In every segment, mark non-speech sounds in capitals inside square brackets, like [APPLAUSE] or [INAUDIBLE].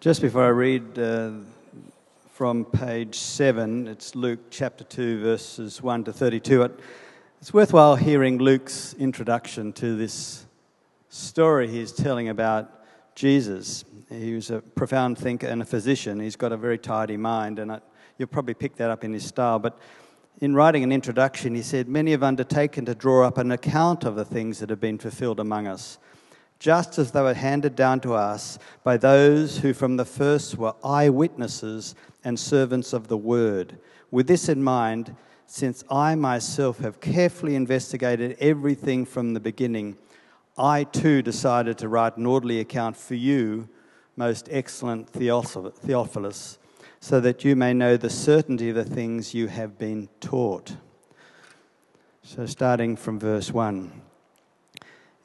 Just before I read uh, from page 7, it's Luke chapter 2, verses 1 to 32. It, it's worthwhile hearing Luke's introduction to this story he's telling about Jesus. He was a profound thinker and a physician. He's got a very tidy mind, and I, you'll probably pick that up in his style. But in writing an introduction, he said, Many have undertaken to draw up an account of the things that have been fulfilled among us just as they were handed down to us by those who from the first were eyewitnesses and servants of the word. With this in mind, since I myself have carefully investigated everything from the beginning, I too decided to write an orderly account for you, most excellent Theophilus, so that you may know the certainty of the things you have been taught. So, starting from verse 1.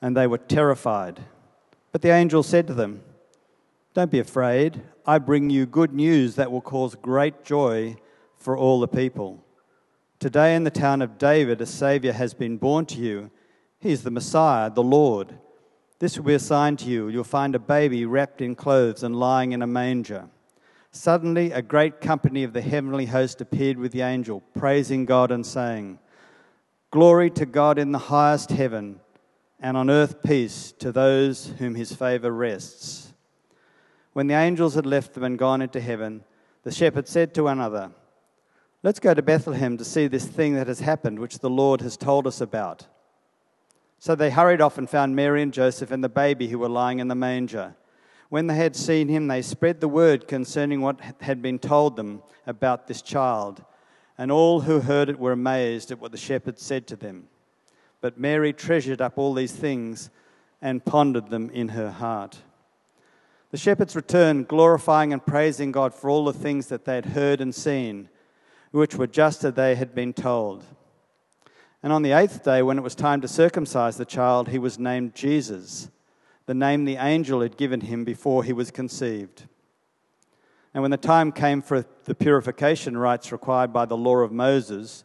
and they were terrified. But the angel said to them, Don't be afraid. I bring you good news that will cause great joy for all the people. Today in the town of David, a Savior has been born to you. He is the Messiah, the Lord. This will be a sign to you. You'll find a baby wrapped in clothes and lying in a manger. Suddenly, a great company of the heavenly host appeared with the angel, praising God and saying, Glory to God in the highest heaven and on earth peace to those whom his favor rests. When the angels had left them and gone into heaven, the shepherds said to one another, Let's go to Bethlehem to see this thing that has happened, which the Lord has told us about. So they hurried off and found Mary and Joseph and the baby who were lying in the manger. When they had seen him, they spread the word concerning what had been told them about this child. And all who heard it were amazed at what the shepherds said to them. But Mary treasured up all these things and pondered them in her heart. The shepherds returned, glorifying and praising God for all the things that they had heard and seen, which were just as they had been told. And on the eighth day, when it was time to circumcise the child, he was named Jesus, the name the angel had given him before he was conceived. And when the time came for the purification rites required by the law of Moses,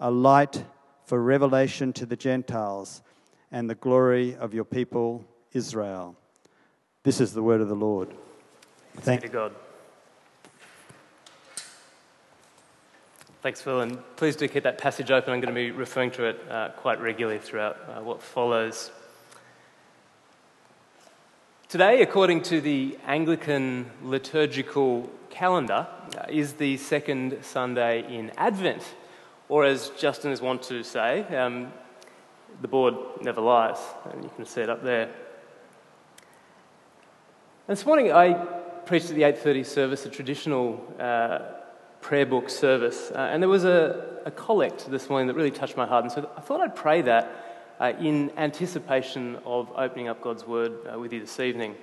a light for revelation to the Gentiles and the glory of your people Israel. This is the word of the Lord. Thank you, God. Thanks, Phil, and please do keep that passage open. I'm going to be referring to it uh, quite regularly throughout uh, what follows. Today, according to the Anglican liturgical calendar, uh, is the second Sunday in Advent. Or as Justin is wont to say, um, the board never lies, and you can see it up there. This morning I preached at the 8.30 service a traditional uh, prayer book service. Uh, and there was a, a, collect this morning that really touched my heart. And so I thought I'd pray that uh, in anticipation of opening up God's Word uh, with you this evening.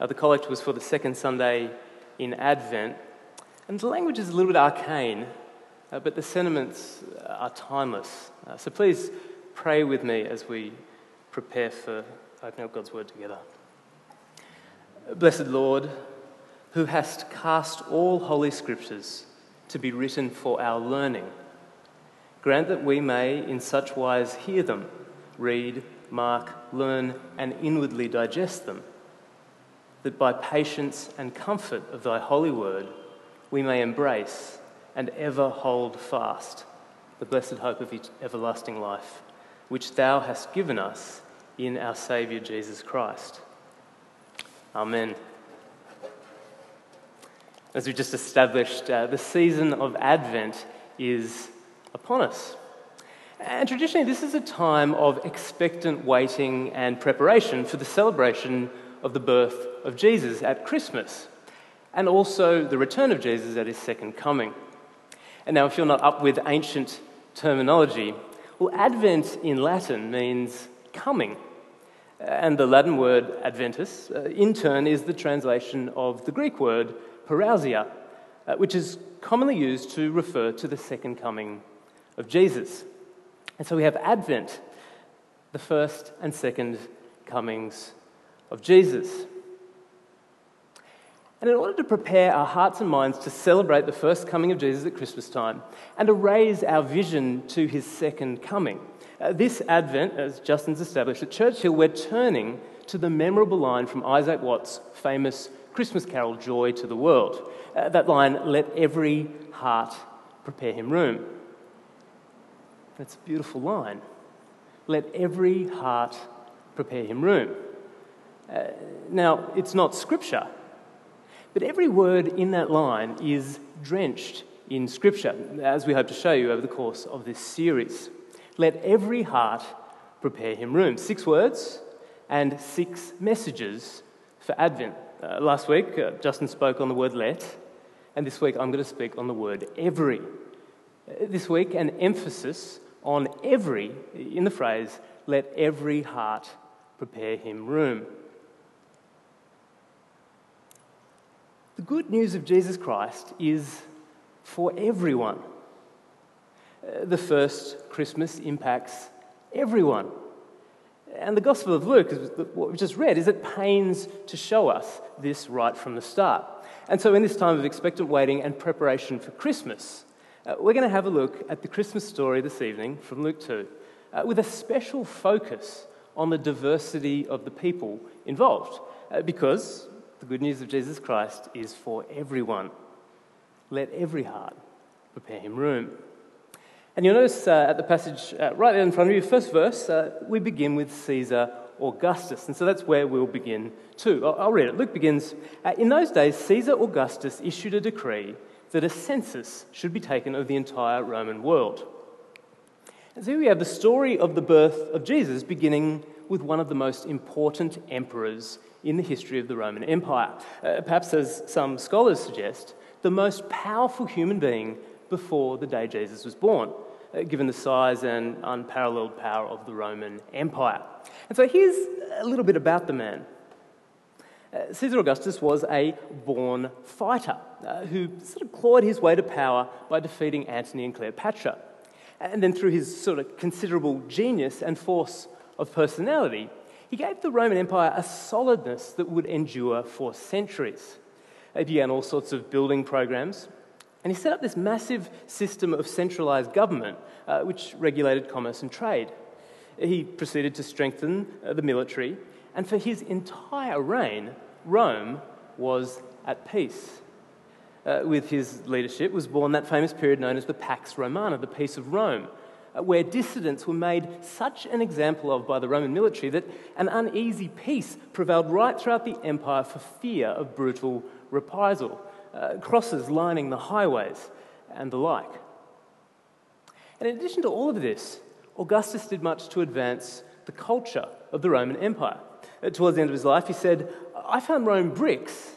Uh, the collect was for the second Sunday in Advent. And the language is a little bit arcane, uh, but the sentiments are timeless. Uh, so please pray with me as we prepare for opening up God's Word together. Blessed Lord, who hast cast all holy scriptures to be written for our learning, grant that we may in such wise hear them, read, mark, learn, and inwardly digest them, that by patience and comfort of thy holy word we may embrace and ever hold fast the blessed hope of everlasting life, which thou hast given us in our Saviour Jesus Christ. Amen. As we just established, uh, the season of Advent is upon us. And traditionally, this is a time of expectant waiting and preparation for the celebration of the birth of Jesus at Christmas, and also the return of Jesus at his second coming. And now, if you're not up with ancient terminology, well, Advent in Latin means coming. And the Latin word adventus, uh, in turn, is the translation of the Greek word parousia, uh, which is commonly used to refer to the second coming of Jesus. And so we have Advent, the first and second comings of Jesus. And in order to prepare our hearts and minds to celebrate the first coming of Jesus at Christmas time and to raise our vision to his second coming, uh, this Advent, as Justin's established at Churchill, we're turning to the memorable line from Isaac Watts' famous Christmas carol, Joy to the World. Uh, that line, let every heart prepare him room. That's a beautiful line. Let every heart prepare him room. Uh, now, it's not scripture, but every word in that line is drenched in scripture, as we hope to show you over the course of this series. Let every heart prepare him room. Six words and six messages for Advent. Uh, last week, uh, Justin spoke on the word let, and this week I'm going to speak on the word every. Uh, this week, an emphasis on every in the phrase, let every heart prepare him room. The good news of Jesus Christ is for everyone. Uh, the first Christmas impacts everyone. And the Gospel of Luke, what we've just read, is at pains to show us this right from the start. And so, in this time of expectant waiting and preparation for Christmas, uh, we're going to have a look at the Christmas story this evening from Luke 2, uh, with a special focus on the diversity of the people involved. Uh, because the good news of Jesus Christ is for everyone. Let every heart prepare him room. And you'll notice uh, at the passage uh, right there in front of you, first verse, uh, we begin with Caesar Augustus. And so that's where we'll begin too. I'll, I'll read it. Luke begins uh, In those days, Caesar Augustus issued a decree that a census should be taken of the entire Roman world. And so we have the story of the birth of Jesus beginning with one of the most important emperors in the history of the Roman Empire. Uh, perhaps, as some scholars suggest, the most powerful human being before the day Jesus was born, uh, given the size and unparalleled power of the Roman Empire. And so here's a little bit about the man. Uh, Caesar Augustus was a born fighter uh, who sort of clawed his way to power by defeating Antony and Cleopatra. And then, through his sort of considerable genius and force of personality, he gave the Roman Empire a solidness that would endure for centuries. He began all sorts of building programs, and he set up this massive system of centralized government uh, which regulated commerce and trade. He proceeded to strengthen uh, the military, and for his entire reign, Rome was at peace. Uh, with his leadership was born that famous period known as the Pax Romana, the Peace of Rome, where dissidents were made such an example of by the Roman military that an uneasy peace prevailed right throughout the empire for fear of brutal reprisal uh, crosses lining the highways, and the like. And in addition to all of this, Augustus did much to advance the culture of the Roman Empire. Uh, towards the end of his life, he said, I found Rome bricks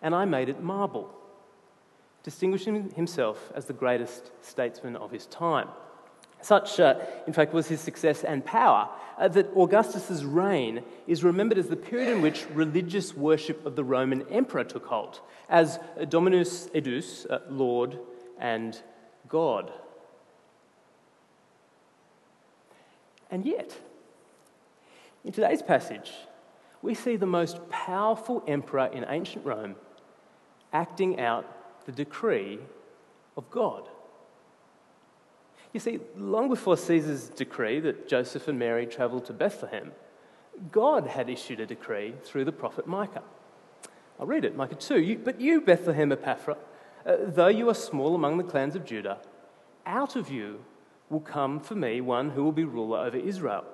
and I made it marble. distinguishing himself as the greatest statesman of his time. Such, uh, in fact, was his success and power uh, that Augustus's reign is remembered as the period in which religious worship of the Roman emperor took hold, as Dominus et Deus, uh, Lord and God. And yet, in today's passage, we see the most powerful emperor in ancient Rome acting out the decree of God. You see, long before Caesar's decree that Joseph and Mary travelled to Bethlehem, God had issued a decree through the prophet Micah. I'll read it, Micah 2. You, but you, Bethlehem Ephrathah, uh, though you are small among the clans of Judah, out of you will come for me one who will be ruler over Israel,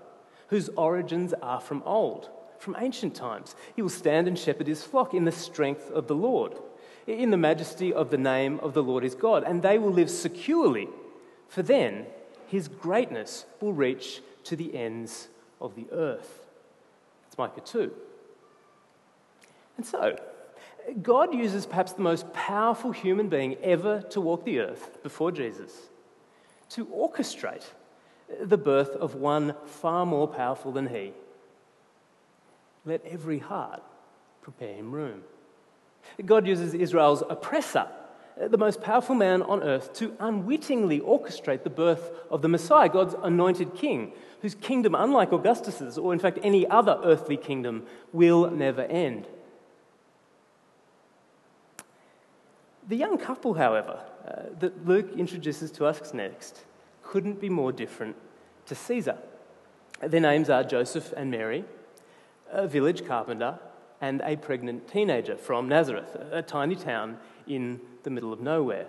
whose origins are from old, from ancient times. He will stand and shepherd his flock in the strength of the Lord, in the majesty of the name of the Lord his God, and they will live securely for then his greatness will reach to the ends of the earth. That's Micah 2. And so, God uses perhaps the most powerful human being ever to walk the earth before Jesus to orchestrate the birth of one far more powerful than he. Let every heart prepare him room. God uses Israel's oppressor the most powerful man on earth to unwittingly orchestrate the birth of the Messiah, God's anointed king, whose kingdom, unlike Augustus's, or in fact any other earthly kingdom, will never end. The young couple, however, uh, that Luke introduces to us next couldn't be more different to Caesar. Their names are Joseph and Mary, a village carpenter, and a pregnant teenager from Nazareth, a tiny town in the middle of nowhere.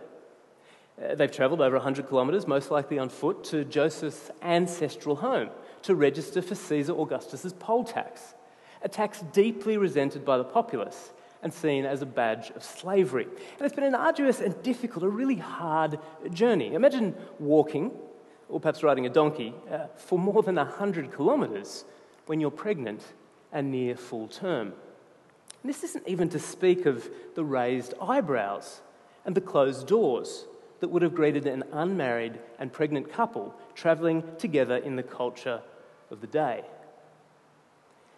Uh, they've travelled over 100 kilometres, most likely on foot, to Joseph's ancestral home to register for Caesar Augustus's poll tax, a tax deeply resented by the populace and seen as a badge of slavery. And it's been an arduous and difficult, a really hard journey. Imagine walking, or perhaps riding a donkey, uh, for more than 100 kilometres when you're pregnant and near full term. And this isn't even to speak of the raised eyebrows and the closed doors that would have greeted an unmarried and pregnant couple travelling together in the culture of the day.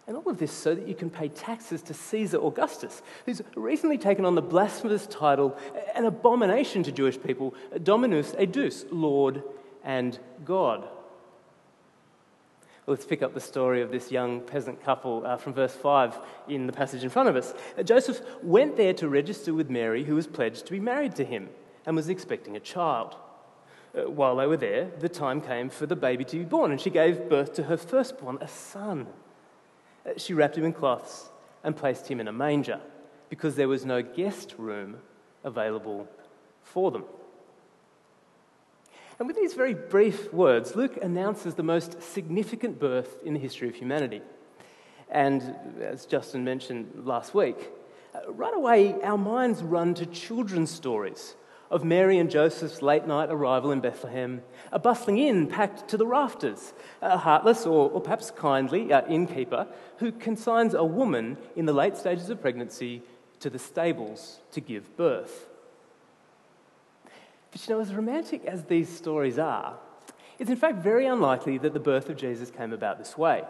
And all of this so that you can pay taxes to Caesar Augustus, who's recently taken on the blasphemous title, an abomination to Jewish people, Dominus et Deus, Lord and God. Let's pick up the story of this young peasant couple uh, from verse 5 in the passage in front of us. Uh, Joseph went there to register with Mary, who was pledged to be married to him and was expecting a child. Uh, while they were there, the time came for the baby to be born, and she gave birth to her firstborn, a son. Uh, she wrapped him in cloths and placed him in a manger because there was no guest room available for them. And with these very brief words, Luke announces the most significant birth in the history of humanity. And as Justin mentioned last week, uh, right away our minds run to children's stories of Mary and Joseph's late night arrival in Bethlehem, a bustling inn packed to the rafters, a heartless or, or perhaps kindly uh, innkeeper who consigns a woman in the late stages of pregnancy to the stables to give birth. But you know, as romantic as these stories are, it's in fact very unlikely that the birth of Jesus came about this way.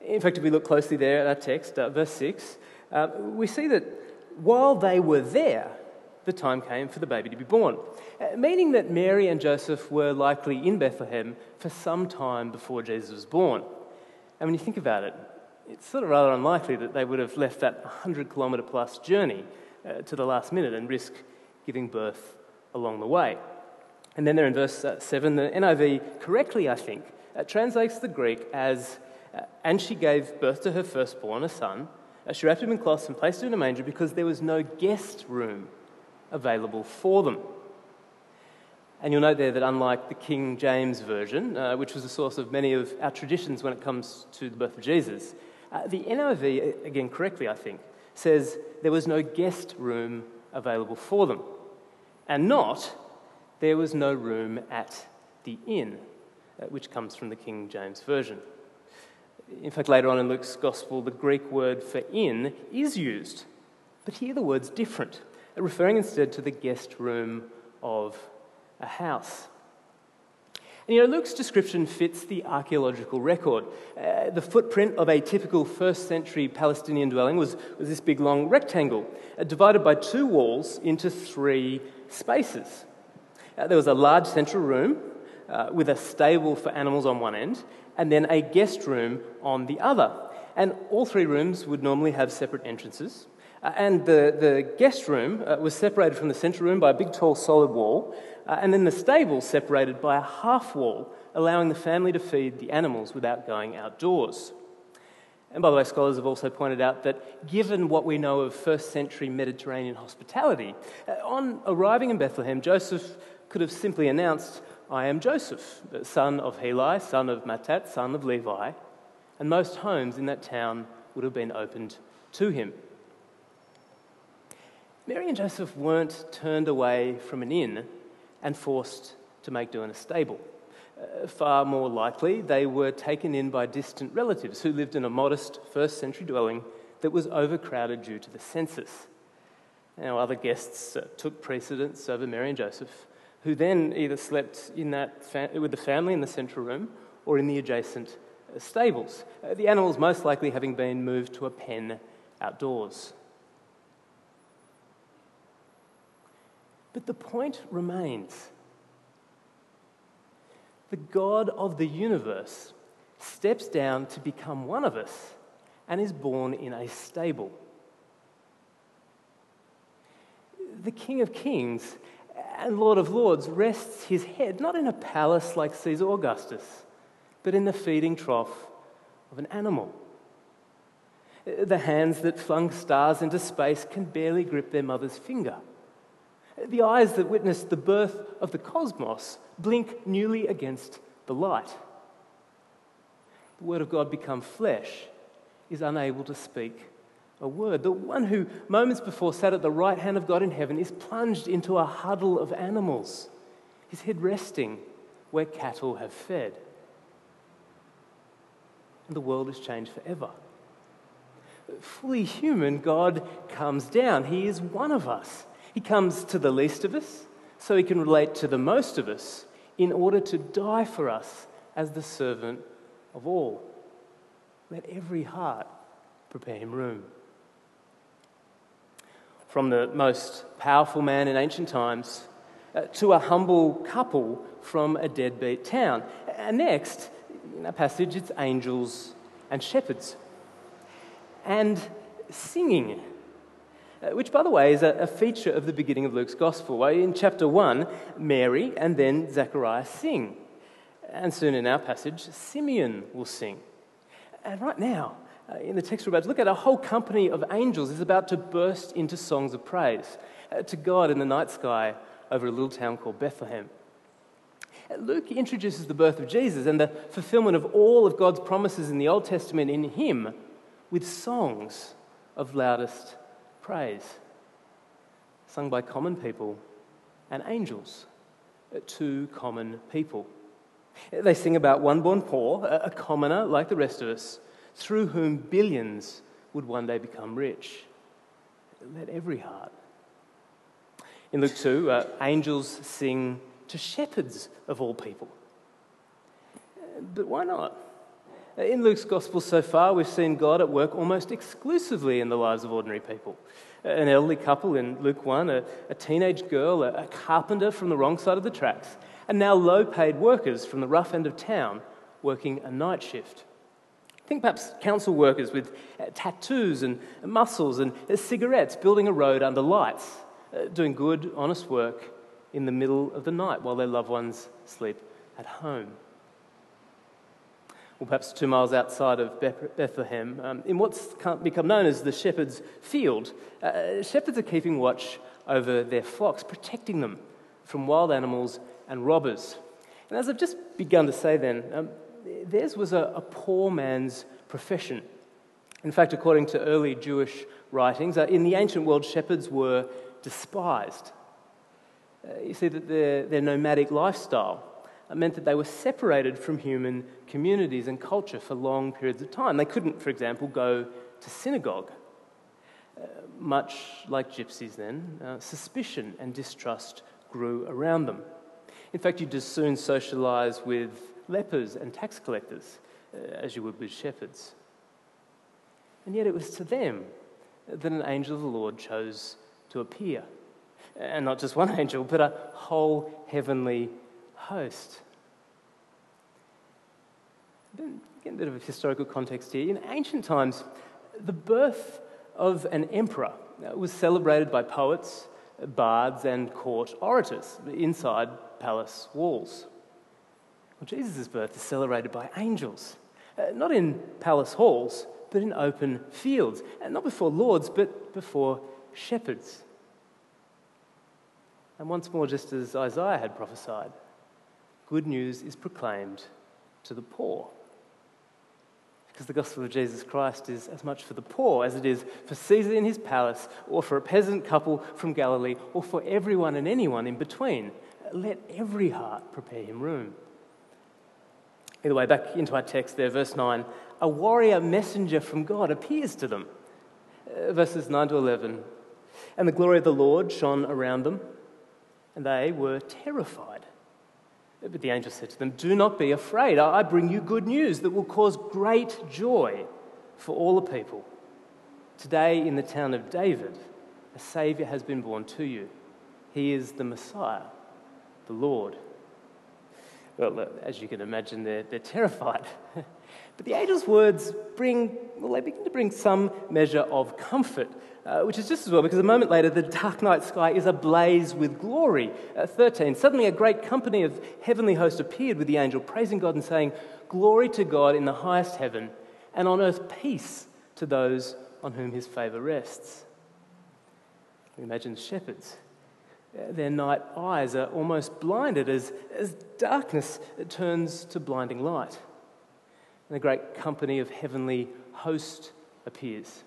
In fact, if we look closely there at our text, uh, verse 6, uh, we see that while they were there, the time came for the baby to be born, uh, meaning that Mary and Joseph were likely in Bethlehem for some time before Jesus was born. And when you think about it, it's sort of rather unlikely that they would have left that 100 kilometre plus journey uh, to the last minute and risk giving birth along the way. And then there in verse uh, 7, the NIV correctly, I think, uh, translates the Greek as, uh, and she gave birth to her firstborn, a son. She wrapped him in cloths and placed him in a manger because there was no guest room available for them. And you'll note there that unlike the King James Version, uh, which was the source of many of our traditions when it comes to the birth of Jesus, uh, the NIV, again correctly I think, says there was no guest room available for them and not, there was no room at the inn, uh, which comes from the King James Version. In fact, later on in Luke's Gospel, the Greek word for inn is used, but here the word's different. referring instead to the guest room of a house. And you know, Luke's description fits the archaeological record. Uh, the footprint of a typical first century Palestinian dwelling was, was this big long rectangle, uh, divided by two walls into three spaces. Uh, there was a large central room uh, with a stable for animals on one end, and then a guest room on the other. And all three rooms would normally have separate entrances. Uh, and the, the guest room uh, was separated from the central room by a big, tall, solid wall, uh, and then the stable separated by a half wall, allowing the family to feed the animals without going outdoors. And by the way, scholars have also pointed out that given what we know of first century Mediterranean hospitality, uh, on arriving in Bethlehem, Joseph could have simply announced, I am Joseph, son of Heli, son of Matthat, son of Levi, and most homes in that town would have been opened to him. Mary and Joseph weren't turned away from an inn and forced to make do in a stable. Uh, far more likely, they were taken in by distant relatives who lived in a modest first century dwelling that was overcrowded due to the census. Now, other guests uh, took precedence over Mary and Joseph, who then either slept in that fa- with the family in the central room or in the adjacent uh, stables, uh, the animals most likely having been moved to a pen outdoors. But the point remains the God of the universe steps down to become one of us and is born in a stable. The King of Kings and Lord of Lords rests his head not in a palace like Caesar Augustus, but in the feeding trough of an animal. The hands that flung stars into space can barely grip their mother's finger. The eyes that witnessed the birth of the cosmos blink newly against the light. The Word of God become flesh is unable to speak a word. The one who moments before sat at the right hand of God in heaven is plunged into a huddle of animals, his head resting where cattle have fed. And the world is changed forever. Fully human, God comes down. He is one of us. He comes to the least of us so he can relate to the most of us in order to die for us as the servant of all. Let every heart prepare him room. From the most powerful man in ancient times uh, to a humble couple from a deadbeat town. And next, in our passage, it's angels and shepherds. And singing uh, which, by the way, is a, feature of the beginning of Luke's Gospel. In chapter 1, Mary and then Zechariah sing. And soon in our passage, Simeon will sing. And right now, uh, in the text we're about to look at, a whole company of angels is about to burst into songs of praise uh, to God in the night sky over a little town called Bethlehem. Uh, Luke introduces the birth of Jesus and the fulfillment of all of God's promises in the Old Testament in him with songs of loudest praise, sung by common people and angels, two common people. They sing about one born poor, a commoner like the rest of us, through whom billions would one day become rich. Let every heart. In Luke 2, uh, angels sing to shepherds of all people. But why not? In Luke's gospel so far, we've seen God at work almost exclusively in the lives of ordinary people. An elderly couple in Luke 1, a, a teenage girl, a, a carpenter from the wrong side of the tracks, and now low paid workers from the rough end of town working a night shift. Think perhaps council workers with uh, tattoos and muscles and uh, cigarettes building a road under lights, uh, doing good, honest work in the middle of the night while their loved ones sleep at home or perhaps two miles outside of Bethlehem, um, in what's become known as the shepherd's field. Uh, shepherds are keeping watch over their flocks, protecting them from wild animals and robbers. And as I've just begun to say then, um, theirs was a, a, poor man's profession. In fact, according to early Jewish writings, uh, in the ancient world, shepherds were despised. Uh, you see that their, their nomadic lifestyle meant that they were separated from human communities and culture for long periods of time. They couldn't, for example, go to synagogue. Uh, much like gypsies then, uh, suspicion and distrust grew around them. In fact, you'd just soon socialise with lepers and tax collectors uh, as you would with shepherds. And yet it was to them that an angel of the Lord chose to appear. And not just one [LAUGHS] angel, but a whole heavenly host. Get a bit of historical context here. In ancient times, the birth of an emperor was celebrated by poets, bards, and court orators inside palace walls. Well, Jesus' birth is celebrated by angels, uh, not in palace halls, but in open fields, and not before lords, but before shepherds. And once more, just as Isaiah had prophesied, good news is proclaimed to the poor. Because the gospel of Jesus Christ is as much for the poor as it is for Caesar in his palace, or for a peasant couple from Galilee, or for everyone and anyone in between. Let every heart prepare him room. Either way, back into our text there, verse 9 a warrior messenger from God appears to them. Uh, verses 9 to 11. And the glory of the Lord shone around them, and they were terrified. But the angel said to them, Do not be afraid. I bring you good news that will cause great joy for all the people. Today, in the town of David, a Saviour has been born to you. He is the Messiah, the Lord. Well, as you can imagine, they're, they're terrified. [LAUGHS] but the angel's words bring, well, they begin to bring some measure of comfort, uh, which is just as well because a moment later the dark night sky is ablaze with glory. Uh, 13. Suddenly a great company of heavenly hosts appeared with the angel, praising God and saying, Glory to God in the highest heaven, and on earth peace to those on whom his favour rests. We Imagine shepherds their night eyes are almost blinded as, as darkness turns to blinding light. And a great company of heavenly host appears.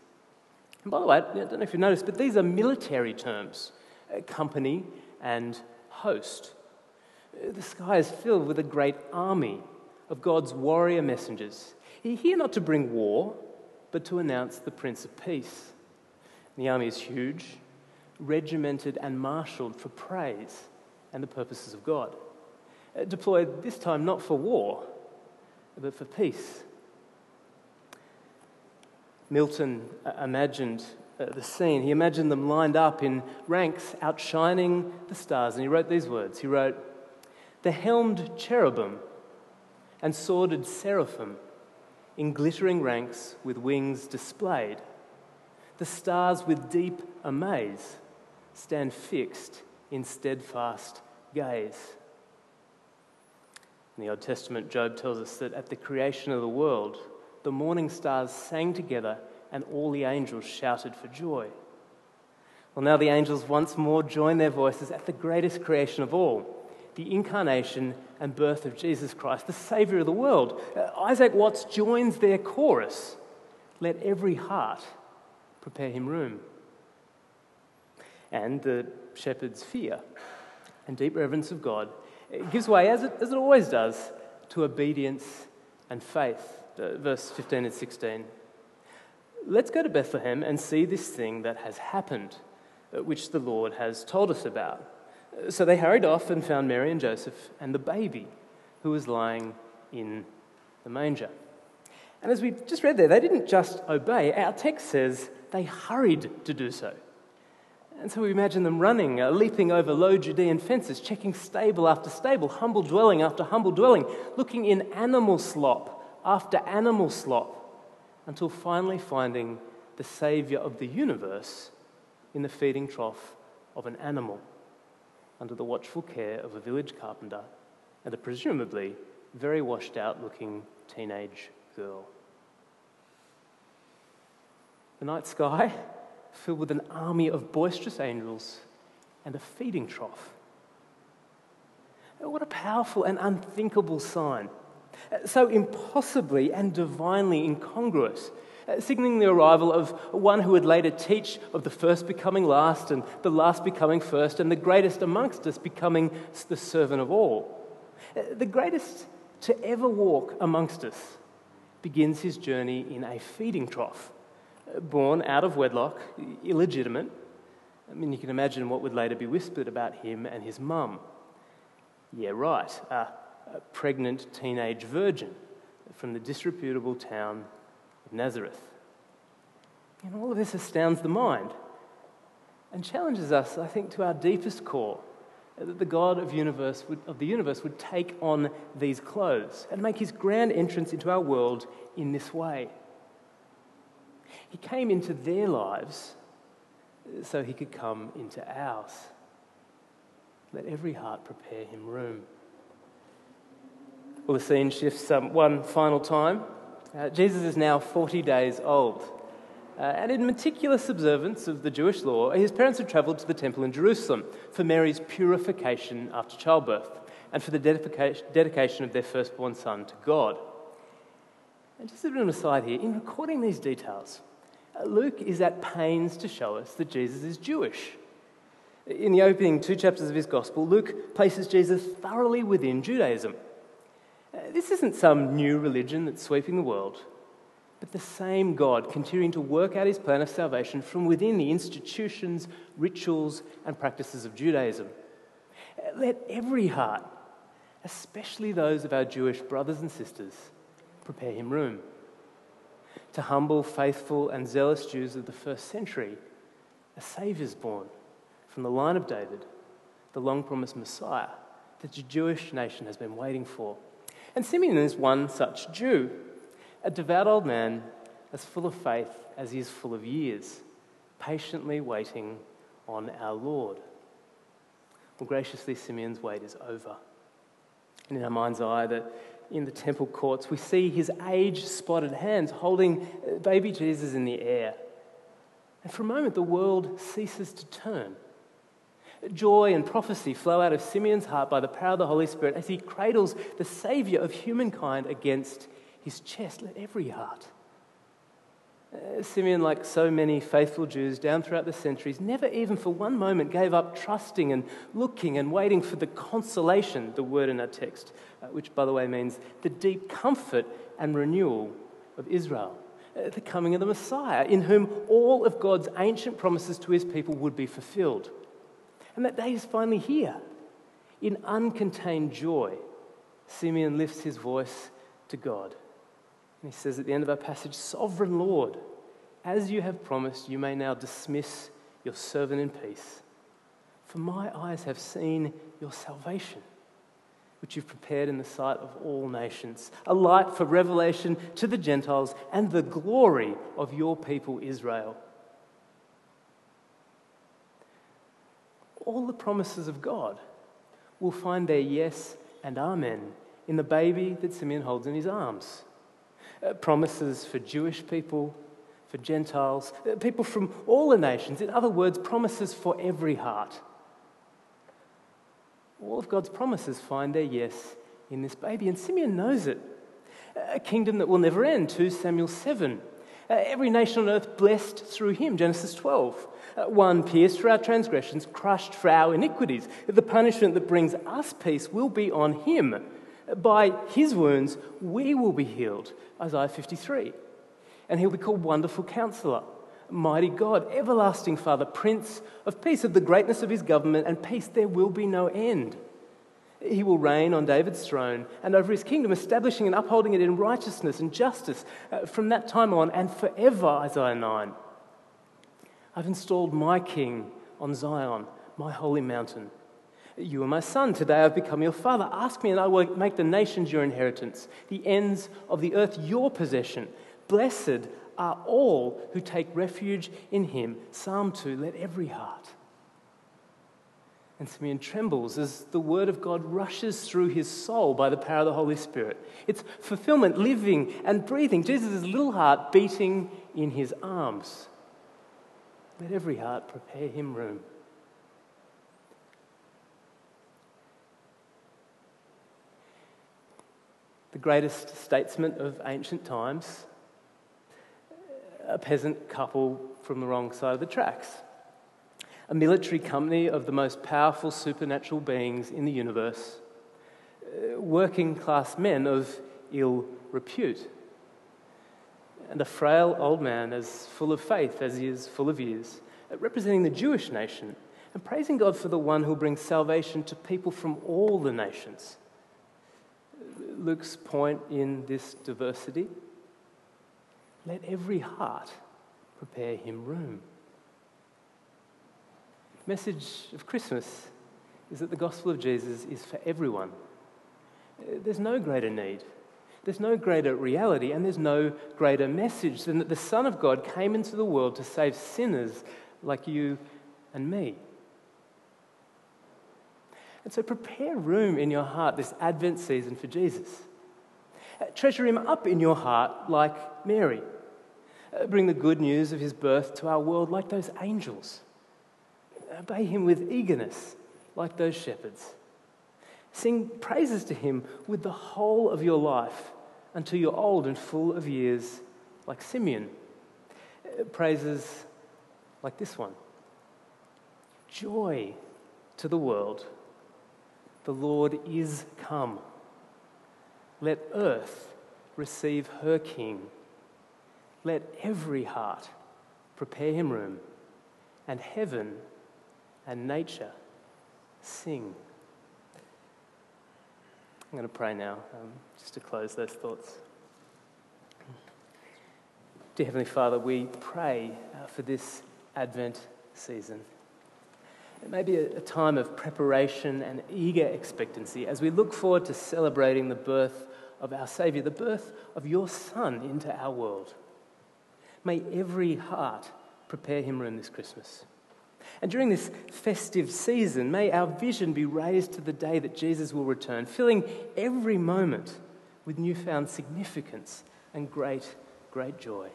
And by the way, I don't know if you've noticed, but these are military terms uh, company and host. Uh, the sky is filled with a great army of God's warrior messengers, here not to bring war, but to announce the Prince of Peace. The army is huge, regimented and marshalled for praise and the purposes of God. Uh, deployed this time not for war, but for peace. Milton uh, imagined uh, the scene. He imagined them lined up in ranks outshining the stars, and he wrote these words. He wrote, The helmed cherubim and sworded seraphim in glittering ranks with wings displayed, the stars with deep amaze stand fixed in steadfast gaze. In the Old Testament, Job tells us that at the creation of the world, the morning stars sang together and all the angels shouted for joy. Well, now the angels once more join their voices at the greatest creation of all the incarnation and birth of Jesus Christ, the Saviour of the world. Uh, Isaac Watts joins their chorus Let every heart prepare him room and the shepherd's fear and deep reverence of God it gives way, as it, as it always does, to obedience and faith. Uh, verse 15 and 16. Let's go to Bethlehem and see this thing that has happened, uh, which the Lord has told us about. Uh, so they hurried off and found Mary and Joseph and the baby who was lying in the manger. And as we just read there, they didn't just obey. Our text says they hurried to do so. And so we imagine them running, uh, leaping over low Judean fences, checking stable after stable, humble dwelling after humble dwelling, looking in animal slop after animal slop, until finally finding the Saviour of the universe in the feeding trough of an animal, under the watchful care of a village carpenter and a presumably very washed out looking teenage girl. The night sky filled with an army of boisterous angels and a feeding trough. What a powerful and unthinkable sign. So impossibly and divinely incongruous, signaling the arrival of one who would later teach of the first becoming last and the last becoming first and the greatest amongst us becoming the servant of all. The greatest to ever walk amongst us begins his journey in a feeding trough born out of wedlock, illegitimate. I mean, you can imagine what would later be whispered about him and his mum. Yeah, right, a pregnant teenage virgin from the disreputable town of Nazareth. And all of this astounds the mind and challenges us, I think, to our deepest core that the God of, universe would, of the universe would take on these clothes and make his grand entrance into our world in this way. He came into their lives so he could come into ours. Let every heart prepare him room. Well, the scene shifts um, one final time. Uh, Jesus is now 40 days old. Uh, and in meticulous observance of the Jewish law, his parents had travelled to the temple in Jerusalem for Mary's purification after childbirth and for the dedication of their firstborn son to God. And just a bit of an aside here, in recording these details, Luke is at pains to show us that Jesus is Jewish. In the opening two chapters of his gospel, Luke places Jesus thoroughly within Judaism. Uh, this isn't some new religion that's sweeping the world but the same God continuing to work out his plan of salvation from within the institutions, rituals, and practices of Judaism. Let every heart, especially those of our Jewish brothers and sisters, prepare him room. To humble, faithful, and zealous Jews of the first century, a Saviour is born from the line of David, the long promised Messiah that the Jewish nation has been waiting for. And Simeon is one such Jew a devout old man as full of faith as he is full of years, patiently waiting on our Lord. Well, graciously, Simeon's wait is over. And in our mind's eye, that in the temple courts, we see his age spotted hands holding uh, baby Jesus in the air. And for a moment, the world ceases to turn. Joy and prophecy flow out of Simeon's heart by the power of the Holy Spirit as he cradles the Saviour of humankind against his chest, let every heart. Uh, Simeon, like so many faithful Jews down throughout the centuries, never even for one moment gave up trusting and looking and waiting for the consolation, the word in our text, uh, which, by the way, means the deep comfort and renewal of Israel, uh, the coming of the Messiah, in whom all of God's ancient promises to his people would be fulfilled. And that day is finally here. In uncontained joy, Simeon lifts his voice to God. And he says at the end of our passage, Sovereign Lord, as you have promised, you may now dismiss your servant in peace. For my eyes have seen your salvation, which you've prepared in the sight of all nations, a light for revelation to the Gentiles and the glory of your people Israel. All the promises of God will find their yes and amen in the baby that Simeon holds in his arms. Uh, promises for Jewish people, for Gentiles, uh, people from all the nations. In other words, promises for every heart. All of God's promises find their yes in this baby, and Simeon knows it. A kingdom that will never end, 2 Samuel 7. Uh, every nation on earth blessed through him, Genesis 12. Uh, one pierced for our transgressions, crushed for our iniquities. The punishment that brings us peace will be on him. By his wounds, we will be healed. Isaiah 53. And he'll be called Wonderful Counselor, Mighty God, Everlasting Father, Prince of Peace. Of the greatness of his government and peace, there will be no end. He will reign on David's throne and over his kingdom, establishing and upholding it in righteousness and justice uh, from that time on and forever, Isaiah 9. I've installed my king on Zion, my holy mountain. You are my son. Today I've become your father. Ask me, and I will make the nations your inheritance, the ends of the earth your possession. Blessed are all who take refuge in him. Psalm 2 Let every heart. And Simeon trembles as the word of God rushes through his soul by the power of the Holy Spirit. It's fulfillment, living and breathing. Jesus' little heart beating in his arms. Let every heart prepare him room. The greatest statesman of ancient times, a peasant couple from the wrong side of the tracks, a military company of the most powerful supernatural beings in the universe, uh, working class men of ill repute. and a frail old man as full of faith as he is full of years, representing the Jewish nation, and praising God for the one who brings salvation to people from all the nations. Luke's point in this diversity let every heart prepare him room. Message of Christmas is that the gospel of Jesus is for everyone. There's no greater need, there's no greater reality, and there's no greater message than that the Son of God came into the world to save sinners like you and me. And so prepare room in your heart this Advent season for Jesus. Uh, treasure him up in your heart like Mary. Uh, bring the good news of his birth to our world like those angels. Obey him with eagerness like those shepherds. Sing praises to him with the whole of your life until you're old and full of years like Simeon. Uh, praises like this one Joy to the world the Lord is come. Let earth receive her King. Let every heart prepare him room, and heaven and nature sing. I'm going to pray now, um, just to close those thoughts. Dear Heavenly Father, we pray uh, for this Advent season. It may be a, time of preparation and eager expectancy as we look forward to celebrating the birth of our Saviour, the birth of your Son into our world. May every heart prepare him room this Christmas. And during this festive season, may our vision be raised to the day that Jesus will return, filling every moment with newfound significance and great, great joy.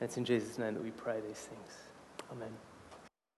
And it's in Jesus' name that we pray these things. Amen.